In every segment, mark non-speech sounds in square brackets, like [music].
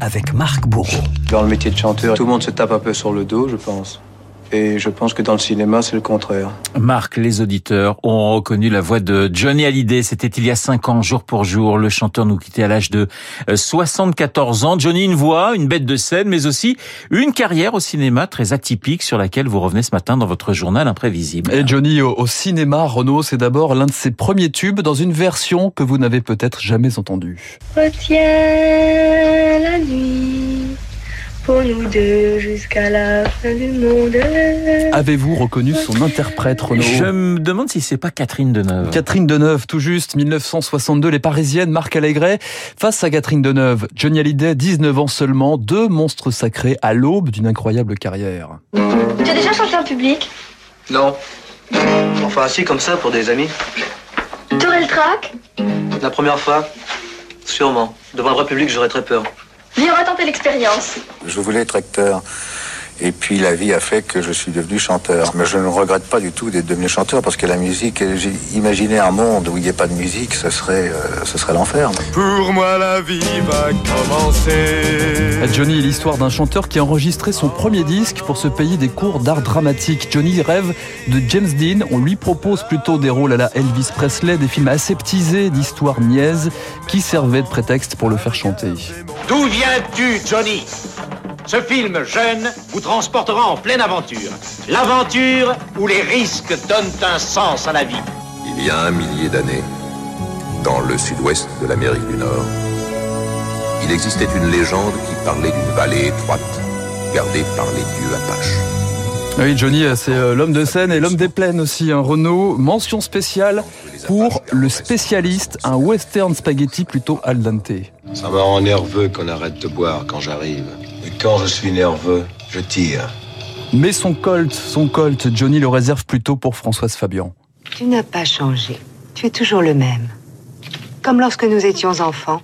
Avec Marc Bourreau. Dans le métier de chanteur, tout le monde se tape un peu sur le dos, je pense. Et je pense que dans le cinéma, c'est le contraire. Marc, les auditeurs ont reconnu la voix de Johnny Hallyday. C'était il y a cinq ans, jour pour jour. Le chanteur nous quittait à l'âge de 74 euh, ans. Johnny, une voix, une bête de scène, mais aussi une carrière au cinéma très atypique sur laquelle vous revenez ce matin dans votre journal imprévisible. Et Johnny au, cinéma, Renault, c'est d'abord l'un de ses premiers tubes dans une version que vous n'avez peut-être jamais entendue. Retiens la nuit pour nous deux jusqu'à la fin du monde. Avez-vous reconnu son interprète, Renaud Je me demande si c'est pas Catherine Deneuve. Catherine Deneuve, tout juste, 1962, les Parisiennes, Marc Allégret, face à Catherine Deneuve. Johnny Hallyday, 19 ans seulement, deux monstres sacrés à l'aube d'une incroyable carrière. Tu as déjà chanté en public? Non. Enfin, assis comme ça pour des amis. T'aurais le trac? La première fois? Sûrement. Devant un vrai public, j'aurais très peur. Viens, on va tenter l'expérience. Je voulais être acteur. Et puis la vie a fait que je suis devenu chanteur. Mais je ne regrette pas du tout d'être devenu chanteur parce que la musique, j'ai imaginé un monde où il n'y ait pas de musique, ce serait, euh, ce serait l'enfer. Pour moi, la vie va commencer. Johnny est l'histoire d'un chanteur qui a enregistré son premier disque pour se payer des cours d'art dramatique. Johnny rêve de James Dean. On lui propose plutôt des rôles à la Elvis Presley, des films aseptisés d'histoires niaises qui servaient de prétexte pour le faire chanter. D'où viens-tu, Johnny? Ce film jeune vous transportera en pleine aventure. L'aventure où les risques donnent un sens à la vie. Il y a un millier d'années, dans le sud-ouest de l'Amérique du Nord, il existait une légende qui parlait d'une vallée étroite, gardée par les dieux Apaches. Oui, Johnny, c'est euh, l'homme de scène et l'homme des plaines aussi. Un hein. Renault, mention spéciale pour le spécialiste, un western spaghetti plutôt al dente. Ça me rend nerveux qu'on arrête de boire quand j'arrive. Quand je suis nerveux, je tire. Mais son Colt, son Colt, Johnny le réserve plutôt pour Françoise Fabian. Tu n'as pas changé. Tu es toujours le même. Comme lorsque nous étions enfants.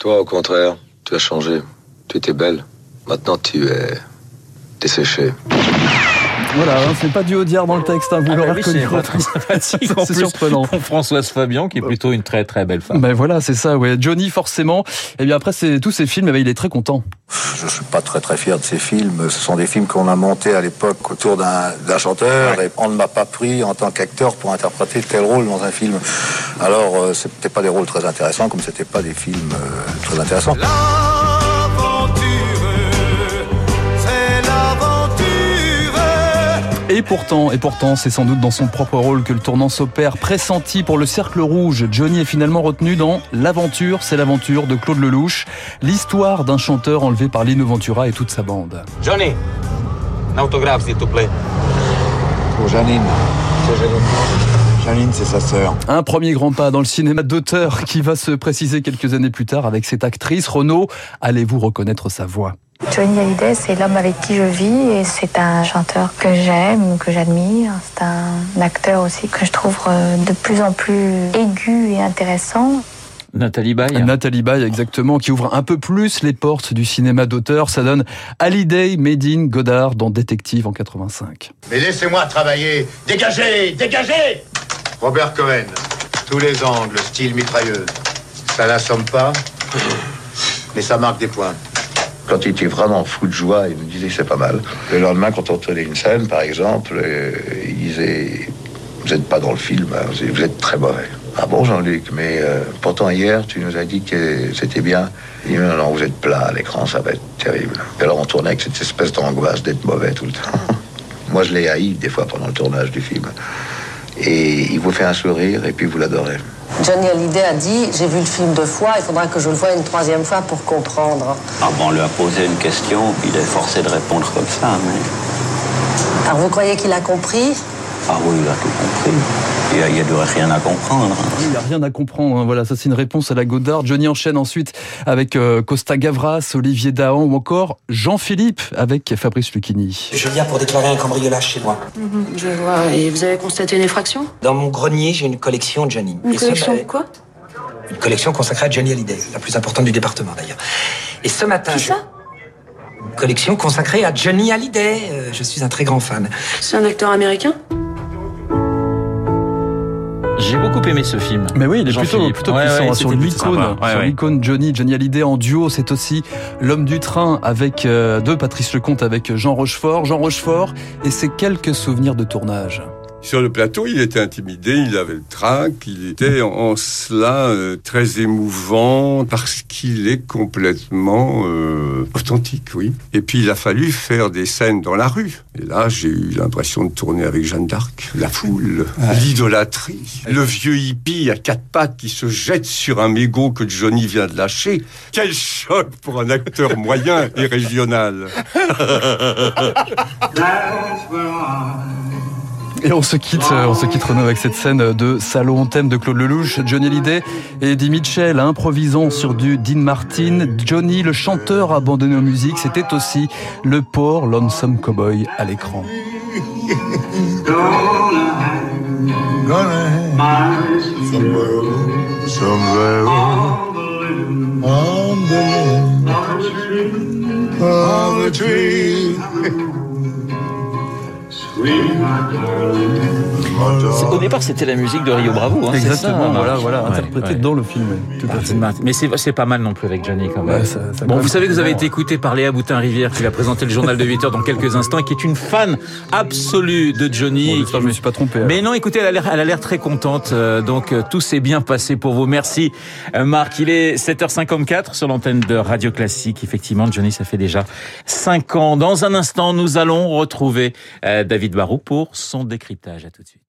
Toi, au contraire, tu as changé. Tu étais belle. Maintenant, tu es desséchée. Voilà, hein, c'est pas du Audiard dans le texte, hein, vous ah l'aurez bah reconnu. [laughs] C'est surprenant. Françoise Fabian, qui est plutôt une très très belle femme. Ben voilà, c'est ça, ouais. Johnny, forcément. Et eh bien après tous ces films, eh ben, il est très content. Je suis pas très très fier de ces films. Ce sont des films qu'on a montés à l'époque autour d'un chanteur. Et on ne m'a pas pris en tant qu'acteur pour interpréter tel rôle dans un film. Alors, euh, c'était pas des rôles très intéressants, comme c'était pas des films euh, très intéressants. Et pourtant, et pourtant, c'est sans doute dans son propre rôle que le tournant s'opère. Pressenti pour le Cercle Rouge, Johnny est finalement retenu dans L'aventure, c'est l'aventure de Claude Lelouch, l'histoire d'un chanteur enlevé par Lino Ventura et toute sa bande. Johnny, un autographe s'il te plaît. Pour Janine. C'est Janine. Janine, c'est sa sœur. Un premier grand pas dans le cinéma d'auteur qui va se préciser quelques années plus tard avec cette actrice. Renaud, allez-vous reconnaître sa voix? Johnny Hallyday, c'est l'homme avec qui je vis et c'est un chanteur que j'aime, que j'admire. C'est un acteur aussi que je trouve euh, de plus en plus aigu et intéressant. Nathalie Baye. Nathalie Baye, exactement, qui ouvre un peu plus les portes du cinéma d'auteur. Ça donne Hallyday, Made in Godard dans Détective en 85. Mais laissez-moi travailler. Dégagez, dégagez Robert Cohen, tous les angles, style mitrailleuse. Ça n'assomme pas, mais ça marque des points. Quand il était vraiment fou de joie, il me disait c'est pas mal. Le lendemain, quand on tenait une scène, par exemple, euh, il disait Vous n'êtes pas dans le film, hein, vous êtes très mauvais. Ah bon, Jean-Luc, mais euh, pourtant hier, tu nous as dit que c'était bien. Il dit Non, non, vous êtes plat à l'écran, ça va être terrible. Alors on tournait avec cette espèce d'angoisse d'être mauvais tout le temps. [laughs] Moi, je l'ai haï des fois pendant le tournage du film. Et il vous fait un sourire et puis vous l'adorez. Johnny Hallyday a dit J'ai vu le film deux fois, il faudra que je le voie une troisième fois pour comprendre. Ah bon, on lui a posé une question, il est forcé de répondre comme ça, mais. Alors vous croyez qu'il a compris? Ah oui, il a tout compris. Il n'y a, rien à comprendre. Il n'y a rien à comprendre. Hein. Voilà, ça c'est une réponse à la Godard. Johnny enchaîne ensuite avec euh, Costa Gavras, Olivier Dahan ou encore Jean-Philippe avec Fabrice Lucchini. Je viens pour déclarer un cambriolage chez moi. Mhm, je vois. Et vous avez constaté une effraction? Dans mon grenier, j'ai une collection de Johnny. Une collection de quoi? Une collection consacrée à Johnny Hallyday, la plus importante du département d'ailleurs. Et ce matin. Qui ça? Une collection consacrée à Johnny Hallyday. Euh, je suis un très grand fan. C'est un acteur américain? J'ai beaucoup aimé ce film. Mais oui, il est plutôt, plutôt Ouais, puissant ouais, hein, sur. Ouais, l'icône Johnny, Johnny Hallyday en duo. C'est aussi l'homme du train avec euh, de Patrice Lecomte avec Jean Rochefort. Jean Rochefort et ses quelques souvenirs de tournage. Sur le plateau, il était intimidé, il avait le trac, il était en, cela euh, très émouvant parce qu'il est complètement euh, authentique, oui. Et puis il a fallu faire des scènes dans la rue. Et là, j'ai eu l'impression de tourner avec Jeanne d'Arc. La foule, l'idolâtrie, le vieux hippie à quatre pattes qui se jette sur un mégot que Johnny vient de lâcher. Quel choc pour un acteur moyen et régional. [laughs] Et on se quitte, euh, on se quitte Renaud avec cette scène de salon thème de Claude Lelouch, Johnny Hallyday et Eddie Mitchell, improvisant sur du Dean Martin. Johnny, le chanteur abandonné aux musiques, c'était aussi le port Lonesome Cowboy à l'écran. Somewhere on Au départ, c'était la musique de Rio Bravo. Hein, c'est Exactement, ça, voilà, voilà, Ouais, interprété ouais. dans le film. Tout à Martin fait. Mais c'est c'est pas mal non plus avec Johnny quand même. Ouais, ça- ça bon, quand vous savez que vous avez été écouté par Léa Boutin-Rivière qui va présenter le journal de 8 heures dans quelques instants et qui est une fan absolue de Johnny. Bon, je me suis pas trompé. Mais non, écoutez, elle a l'air, elle a l'air très contente. euh, donc euh, tout s'est bien passé pour vous. Merci, euh, Marc. Il est 7h54 sur l'antenne de Radio Classique. Effectivement, Johnny, ça fait déjà 5 ans. Dans un instant, nous allons retrouver euh, David Barou pour son décryptage. À tout de suite.